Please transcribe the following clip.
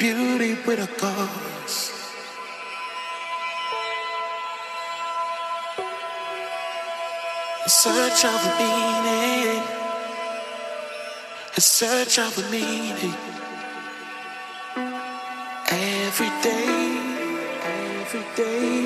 beauty with a cause. In search of a meaning, in search of a meaning. Every day, every day.